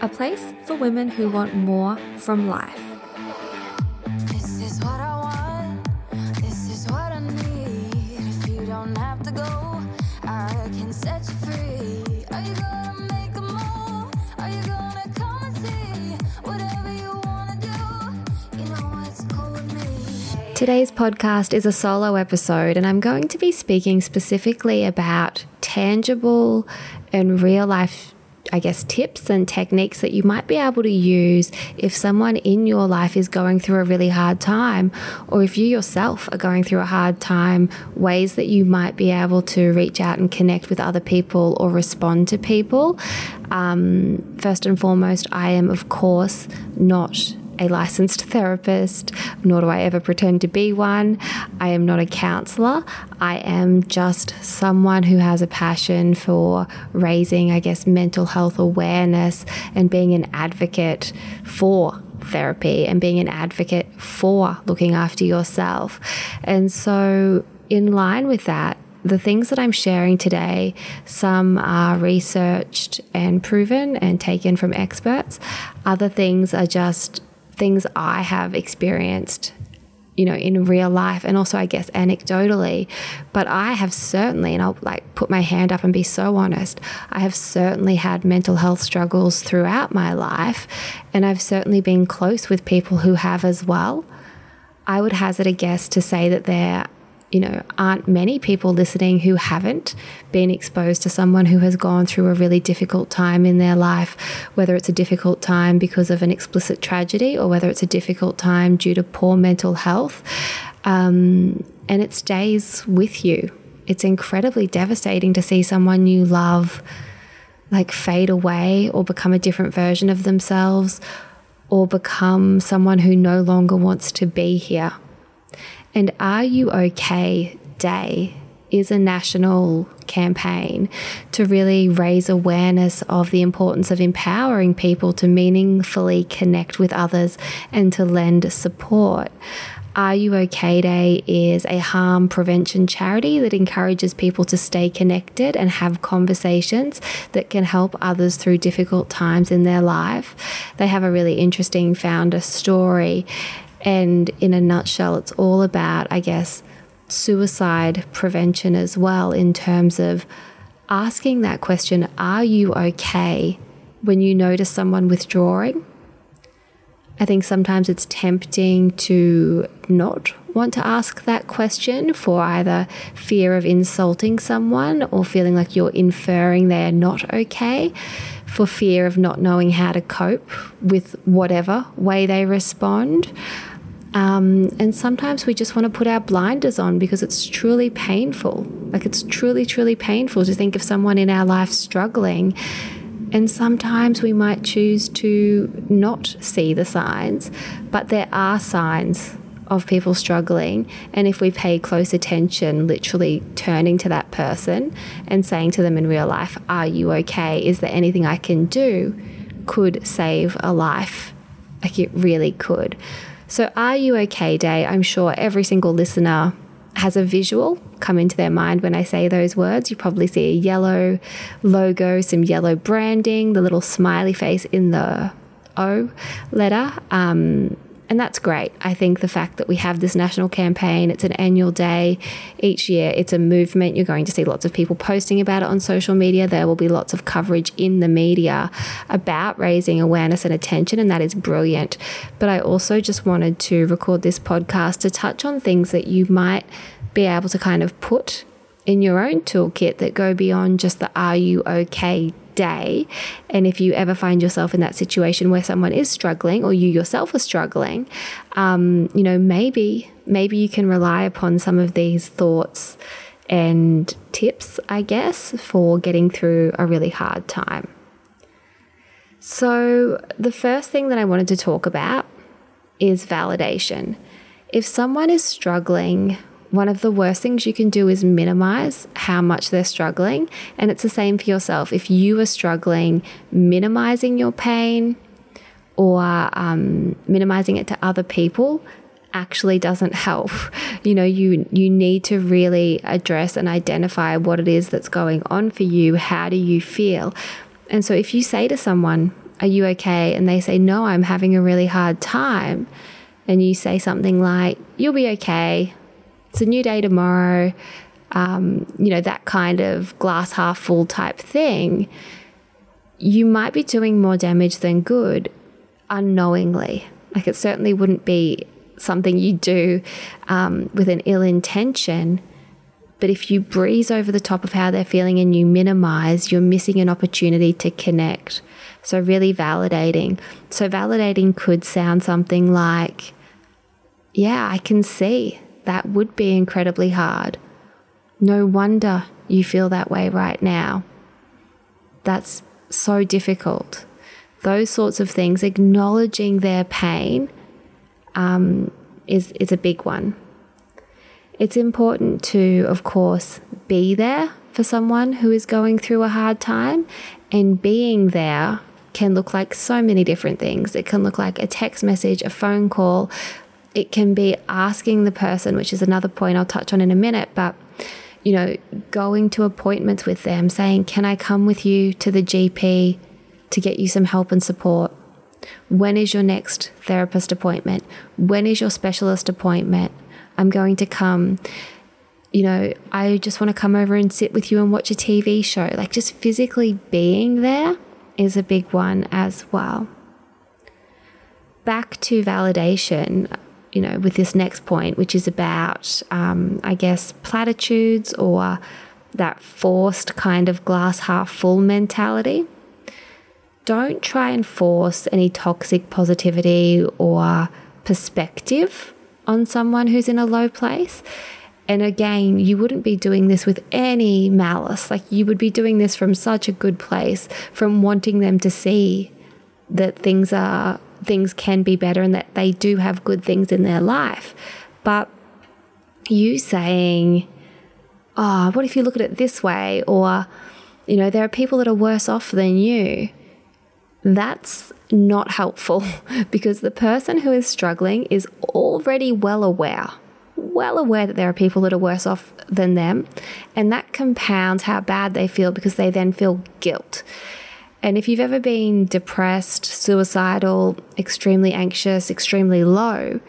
a place for women who want more from life. This is what I want. This is what I need. If you don't have to go, I can set you free. Are you gonna make a move? Are you gonna come and see? Whatever you wanna do, you know it's cool with me. Today's podcast is a solo episode, and I'm going to be speaking specifically about tangible and real life. I guess tips and techniques that you might be able to use if someone in your life is going through a really hard time, or if you yourself are going through a hard time, ways that you might be able to reach out and connect with other people or respond to people. Um, first and foremost, I am, of course, not a licensed therapist, nor do I ever pretend to be one. I am not a counselor. I am just someone who has a passion for raising, I guess, mental health awareness and being an advocate for therapy and being an advocate for looking after yourself. And so, in line with that, the things that I'm sharing today, some are researched and proven and taken from experts. Other things are just things I have experienced, you know, in real life and also, I guess, anecdotally. But I have certainly, and I'll like put my hand up and be so honest, I have certainly had mental health struggles throughout my life. And I've certainly been close with people who have as well. I would hazard a guess to say that there you know, aren't many people listening who haven't been exposed to someone who has gone through a really difficult time in their life, whether it's a difficult time because of an explicit tragedy or whether it's a difficult time due to poor mental health. Um, and it stays with you. It's incredibly devastating to see someone you love like fade away or become a different version of themselves or become someone who no longer wants to be here and R U OK Day is a national campaign to really raise awareness of the importance of empowering people to meaningfully connect with others and to lend support. R U OK Day is a harm prevention charity that encourages people to stay connected and have conversations that can help others through difficult times in their life. They have a really interesting founder story and in a nutshell, it's all about, I guess, suicide prevention as well, in terms of asking that question Are you okay when you notice someone withdrawing? I think sometimes it's tempting to not want to ask that question for either fear of insulting someone or feeling like you're inferring they're not okay for fear of not knowing how to cope with whatever way they respond. Um, and sometimes we just want to put our blinders on because it's truly painful. Like it's truly, truly painful to think of someone in our life struggling. And sometimes we might choose to not see the signs, but there are signs of people struggling. And if we pay close attention, literally turning to that person and saying to them in real life, Are you okay? Is there anything I can do? could save a life. Like it really could. So, R U OK Day, I'm sure every single listener has a visual come into their mind when I say those words. You probably see a yellow logo, some yellow branding, the little smiley face in the O letter. Um, and that's great. I think the fact that we have this national campaign, it's an annual day each year, it's a movement. You're going to see lots of people posting about it on social media. There will be lots of coverage in the media about raising awareness and attention, and that is brilliant. But I also just wanted to record this podcast to touch on things that you might be able to kind of put in your own toolkit that go beyond just the R U OK day. And if you ever find yourself in that situation where someone is struggling or you yourself are struggling, um, you know, maybe, maybe you can rely upon some of these thoughts and tips, I guess, for getting through a really hard time. So, the first thing that I wanted to talk about is validation. If someone is struggling, one of the worst things you can do is minimize how much they're struggling. And it's the same for yourself. If you are struggling, minimizing your pain or um, minimizing it to other people actually doesn't help. You know, you you need to really address and identify what it is that's going on for you. How do you feel? And so if you say to someone, "Are you okay?" and they say, "No, I'm having a really hard time." And you say something like, "You'll be okay. It's a new day tomorrow." Um, you know, that kind of glass half full type thing. You might be doing more damage than good unknowingly. Like it certainly wouldn't be something you do um, with an ill intention. But if you breeze over the top of how they're feeling and you minimize, you're missing an opportunity to connect. So, really validating. So, validating could sound something like, Yeah, I can see that would be incredibly hard. No wonder you feel that way right now. That's so difficult. Those sorts of things, acknowledging their pain um, is, is a big one. It's important to, of course, be there for someone who is going through a hard time, and being there can look like so many different things. It can look like a text message, a phone call. It can be asking the person, which is another point I'll touch on in a minute, but you know, going to appointments with them, saying, Can I come with you to the GP to get you some help and support? When is your next therapist appointment? When is your specialist appointment? I'm going to come. You know, I just want to come over and sit with you and watch a TV show. Like, just physically being there is a big one as well. Back to validation, you know, with this next point, which is about, um, I guess, platitudes or that forced kind of glass half full mentality don't try and force any toxic positivity or perspective on someone who's in a low place. And again, you wouldn't be doing this with any malice. Like you would be doing this from such a good place, from wanting them to see that things are things can be better and that they do have good things in their life. But you saying, "Oh, what if you look at it this way?" or you know, there are people that are worse off than you that's not helpful because the person who is struggling is already well aware, well aware that there are people that are worse off than them. And that compounds how bad they feel because they then feel guilt. And if you've ever been depressed, suicidal, extremely anxious, extremely low,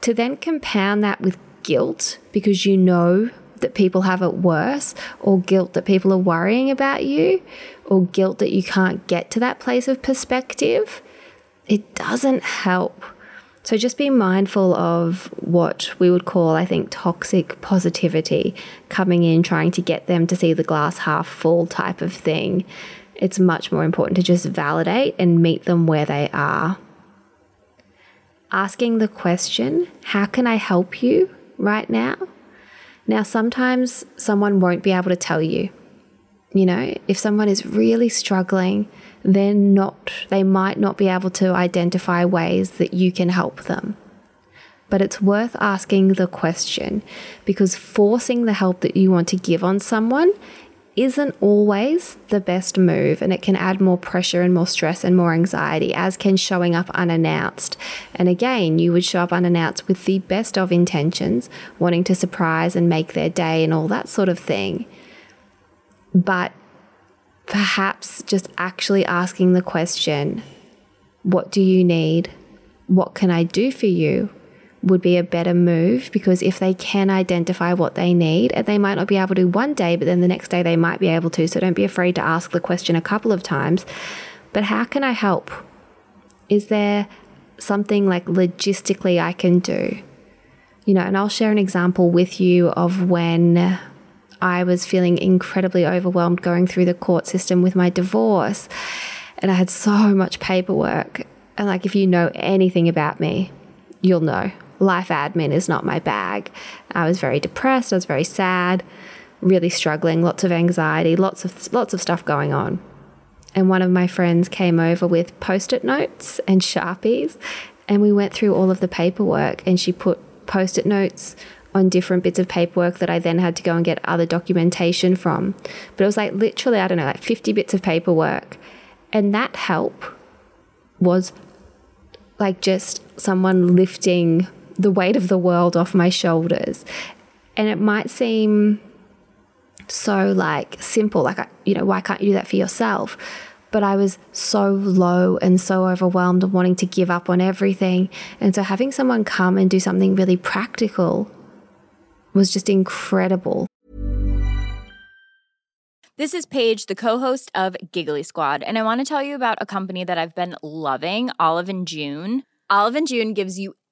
to then compound that with guilt because you know that people have it worse, or guilt that people are worrying about you, or guilt that you can't get to that place of perspective, it doesn't help. So just be mindful of what we would call, I think, toxic positivity coming in, trying to get them to see the glass half full type of thing. It's much more important to just validate and meet them where they are. Asking the question, How can I help you right now? Now, sometimes someone won't be able to tell you. You know, if someone is really struggling, they're not, they might not be able to identify ways that you can help them. But it's worth asking the question because forcing the help that you want to give on someone isn't always the best move and it can add more pressure and more stress and more anxiety, as can showing up unannounced. And again, you would show up unannounced with the best of intentions, wanting to surprise and make their day and all that sort of thing. But perhaps just actually asking the question, What do you need? What can I do for you? Would be a better move because if they can identify what they need, and they might not be able to one day, but then the next day they might be able to. So don't be afraid to ask the question a couple of times. But how can I help? Is there something like logistically I can do? You know, and I'll share an example with you of when I was feeling incredibly overwhelmed going through the court system with my divorce. And I had so much paperwork. And like, if you know anything about me, you'll know life admin is not my bag. I was very depressed. I was very sad, really struggling, lots of anxiety, lots of lots of stuff going on. And one of my friends came over with post-it notes and sharpies, and we went through all of the paperwork. And she put post-it notes on different bits of paperwork that I then had to go and get other documentation from. But it was like literally, I don't know, like 50 bits of paperwork. And that help was like just someone lifting the weight of the world off my shoulders. And it might seem so like simple, like, you know, why can't you do that for yourself? But I was so low and so overwhelmed and wanting to give up on everything. And so having someone come and do something really practical was just incredible. This is Paige, the co-host of Giggly Squad, and I want to tell you about a company that I've been loving, Olive and June. Olive and June gives you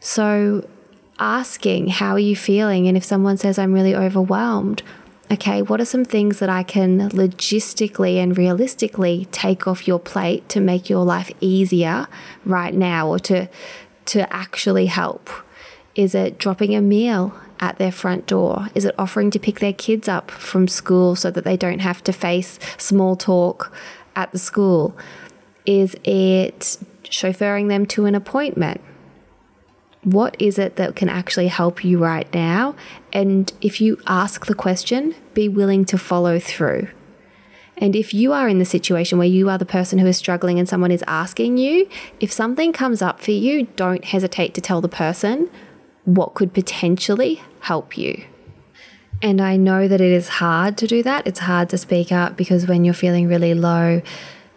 So, asking, How are you feeling? And if someone says, I'm really overwhelmed, okay, what are some things that I can logistically and realistically take off your plate to make your life easier right now or to, to actually help? Is it dropping a meal at their front door? Is it offering to pick their kids up from school so that they don't have to face small talk at the school? Is it chauffeuring them to an appointment? What is it that can actually help you right now? And if you ask the question, be willing to follow through. And if you are in the situation where you are the person who is struggling and someone is asking you, if something comes up for you, don't hesitate to tell the person what could potentially help you. And I know that it is hard to do that. It's hard to speak up because when you're feeling really low,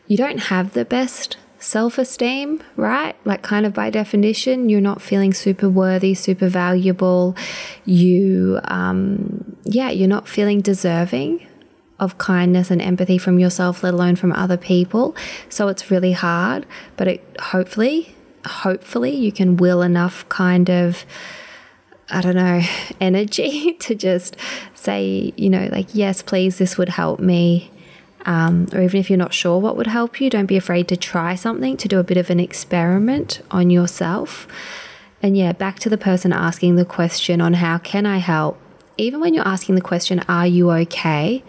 you don't have the best self esteem, right? Like, kind of by definition, you're not feeling super worthy, super valuable. You, um, yeah, you're not feeling deserving of kindness and empathy from yourself, let alone from other people. So it's really hard, but it hopefully, hopefully, you can will enough kind of. I don't know, energy to just say, you know, like, yes, please, this would help me um, or even if you're not sure what would help you, don't be afraid to try something, to do a bit of an experiment on yourself. And yeah, back to the person asking the question on how can I help? Even when you're asking the question, are you okay?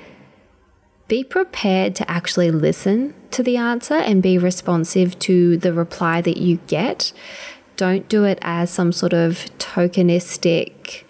Be prepared to actually listen to the answer and be responsive to the reply that you get. Don't do it as some sort of tokenistic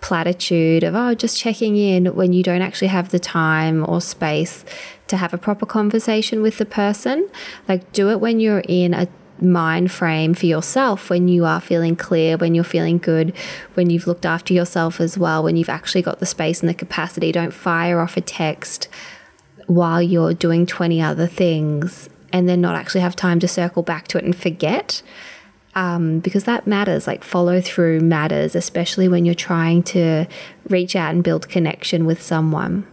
platitude of, oh, just checking in when you don't actually have the time or space to have a proper conversation with the person. Like, do it when you're in a mind frame for yourself when you are feeling clear, when you're feeling good, when you've looked after yourself as well, when you've actually got the space and the capacity. Don't fire off a text while you're doing 20 other things and then not actually have time to circle back to it and forget um, because that matters. Like follow through matters, especially when you're trying to reach out and build connection with someone.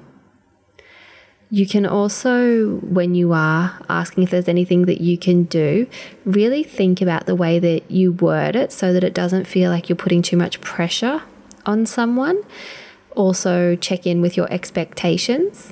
You can also, when you are asking if there's anything that you can do, really think about the way that you word it so that it doesn't feel like you're putting too much pressure on someone. Also, check in with your expectations.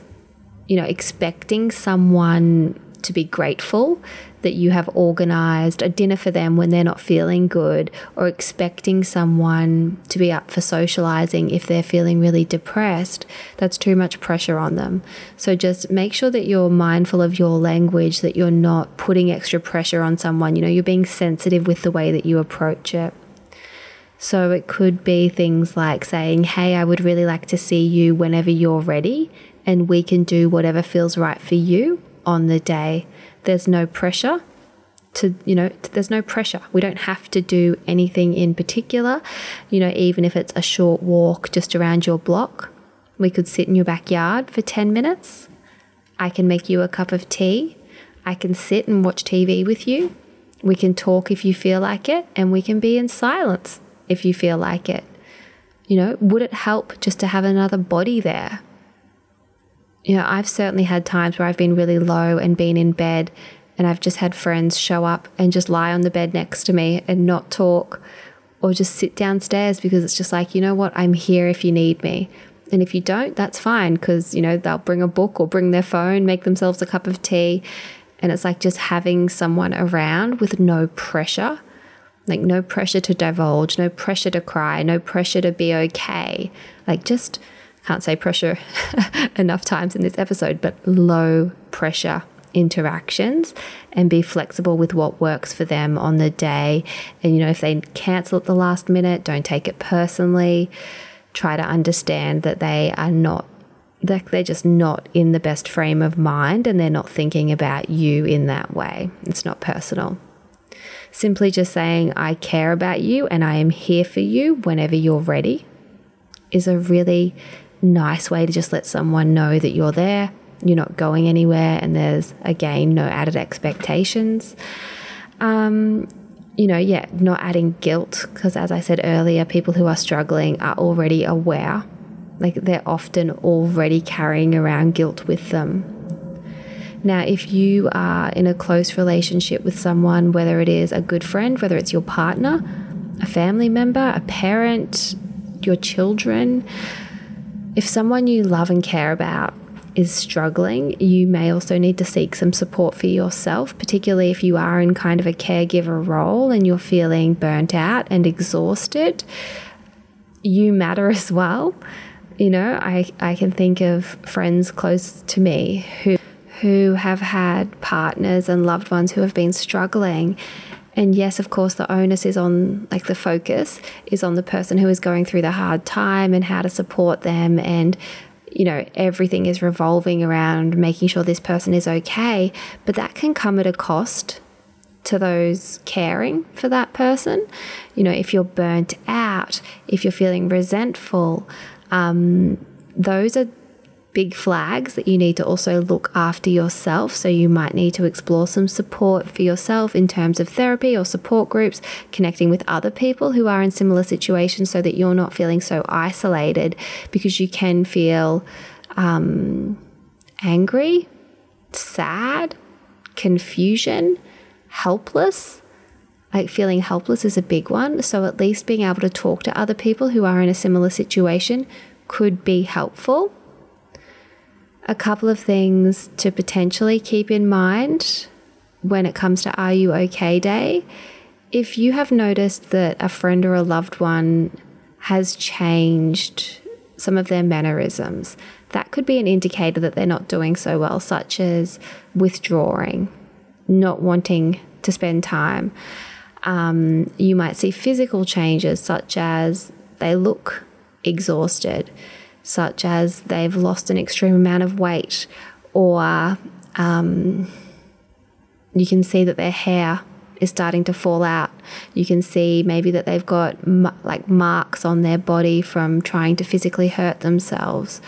You know, expecting someone to be grateful that you have organized a dinner for them when they're not feeling good, or expecting someone to be up for socializing if they're feeling really depressed, that's too much pressure on them. So just make sure that you're mindful of your language, that you're not putting extra pressure on someone. You know, you're being sensitive with the way that you approach it. So it could be things like saying, Hey, I would really like to see you whenever you're ready and we can do whatever feels right for you on the day. There's no pressure to, you know, there's no pressure. We don't have to do anything in particular, you know, even if it's a short walk just around your block. We could sit in your backyard for 10 minutes. I can make you a cup of tea. I can sit and watch TV with you. We can talk if you feel like it, and we can be in silence if you feel like it. You know, would it help just to have another body there? You know, I've certainly had times where I've been really low and been in bed, and I've just had friends show up and just lie on the bed next to me and not talk or just sit downstairs because it's just like, you know what, I'm here if you need me. And if you don't, that's fine because, you know, they'll bring a book or bring their phone, make themselves a cup of tea. And it's like just having someone around with no pressure like, no pressure to divulge, no pressure to cry, no pressure to be okay. Like, just can't say pressure enough times in this episode, but low pressure interactions and be flexible with what works for them on the day. And, you know, if they cancel at the last minute, don't take it personally. Try to understand that they are not like they're just not in the best frame of mind and they're not thinking about you in that way. It's not personal. Simply just saying, I care about you and I am here for you whenever you're ready is a really nice way to just let someone know that you're there, you're not going anywhere, and there's again no added expectations. Um, you know, yeah, not adding guilt, because as I said earlier, people who are struggling are already aware. Like they're often already carrying around guilt with them. Now, if you are in a close relationship with someone, whether it is a good friend, whether it's your partner, a family member, a parent, your children, if someone you love and care about is struggling, you may also need to seek some support for yourself, particularly if you are in kind of a caregiver role and you're feeling burnt out and exhausted. You matter as well. You know, I, I can think of friends close to me who who have had partners and loved ones who have been struggling. And yes, of course, the onus is on, like, the focus is on the person who is going through the hard time and how to support them. And, you know, everything is revolving around making sure this person is okay. But that can come at a cost to those caring for that person. You know, if you're burnt out, if you're feeling resentful, um, those are big flags that you need to also look after yourself. So you might need to explore some support for yourself in terms of therapy or support groups, connecting with other people who are in similar situations so that you're not feeling so isolated because you can feel um, angry, sad, confusion, helpless. Like feeling helpless is a big one. So, at least being able to talk to other people who are in a similar situation could be helpful a couple of things to potentially keep in mind when it comes to R U OK Day. If you have noticed that a friend or a loved one has changed some of their mannerisms, that could be an indicator that they're not doing so well, such as withdrawing, not wanting to spend time. Um, you might see physical changes, such as they look exhausted such as they've lost an extreme amount of weight, or um, you can see that their hair is starting to fall out. You can see maybe that they've got like marks on their body from trying to physically hurt themselves.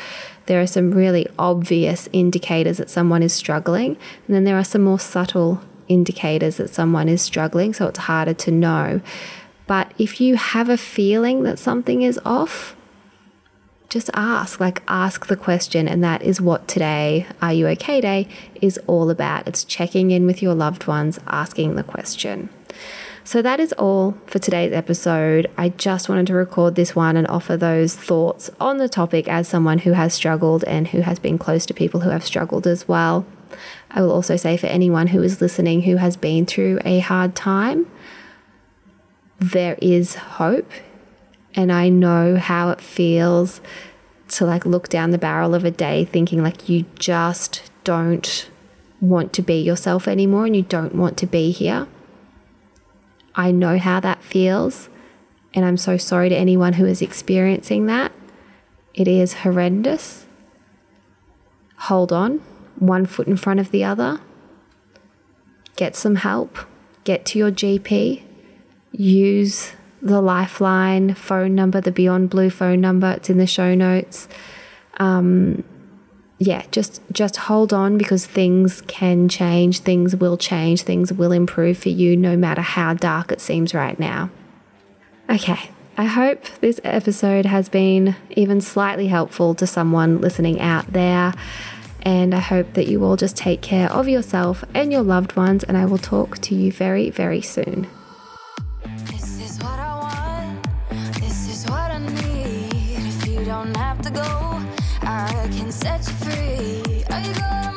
There are some really obvious indicators that someone is struggling, and then there are some more subtle indicators that someone is struggling, so it's harder to know. But if you have a feeling that something is off, just ask, like, ask the question. And that is what today, R U OK Day, is all about. It's checking in with your loved ones, asking the question. So that is all for today's episode. I just wanted to record this one and offer those thoughts on the topic as someone who has struggled and who has been close to people who have struggled as well. I will also say for anyone who is listening who has been through a hard time, there is hope and I know how it feels to like look down the barrel of a day thinking like you just don't want to be yourself anymore and you don't want to be here. I know how that feels, and I'm so sorry to anyone who is experiencing that. It is horrendous. hold on, one foot in front of the other, get some help, get to your GP, use the Lifeline phone number, the Beyond Blue phone number. It's in the show notes. Um, yeah, just just hold on because things can change, things will change, things will improve for you no matter how dark it seems right now. Okay, I hope this episode has been even slightly helpful to someone listening out there. And I hope that you all just take care of yourself and your loved ones. And I will talk to you very, very soon. Don't have to go, I can set you free. Are you gonna